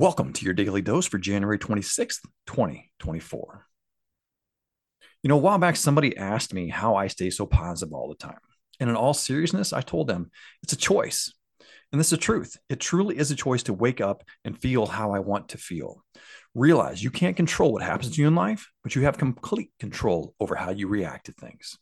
Welcome to your daily dose for January 26th, 2024. You know, a while back, somebody asked me how I stay so positive all the time. And in all seriousness, I told them it's a choice. And this is the truth. It truly is a choice to wake up and feel how I want to feel. Realize you can't control what happens to you in life, but you have complete control over how you react to things.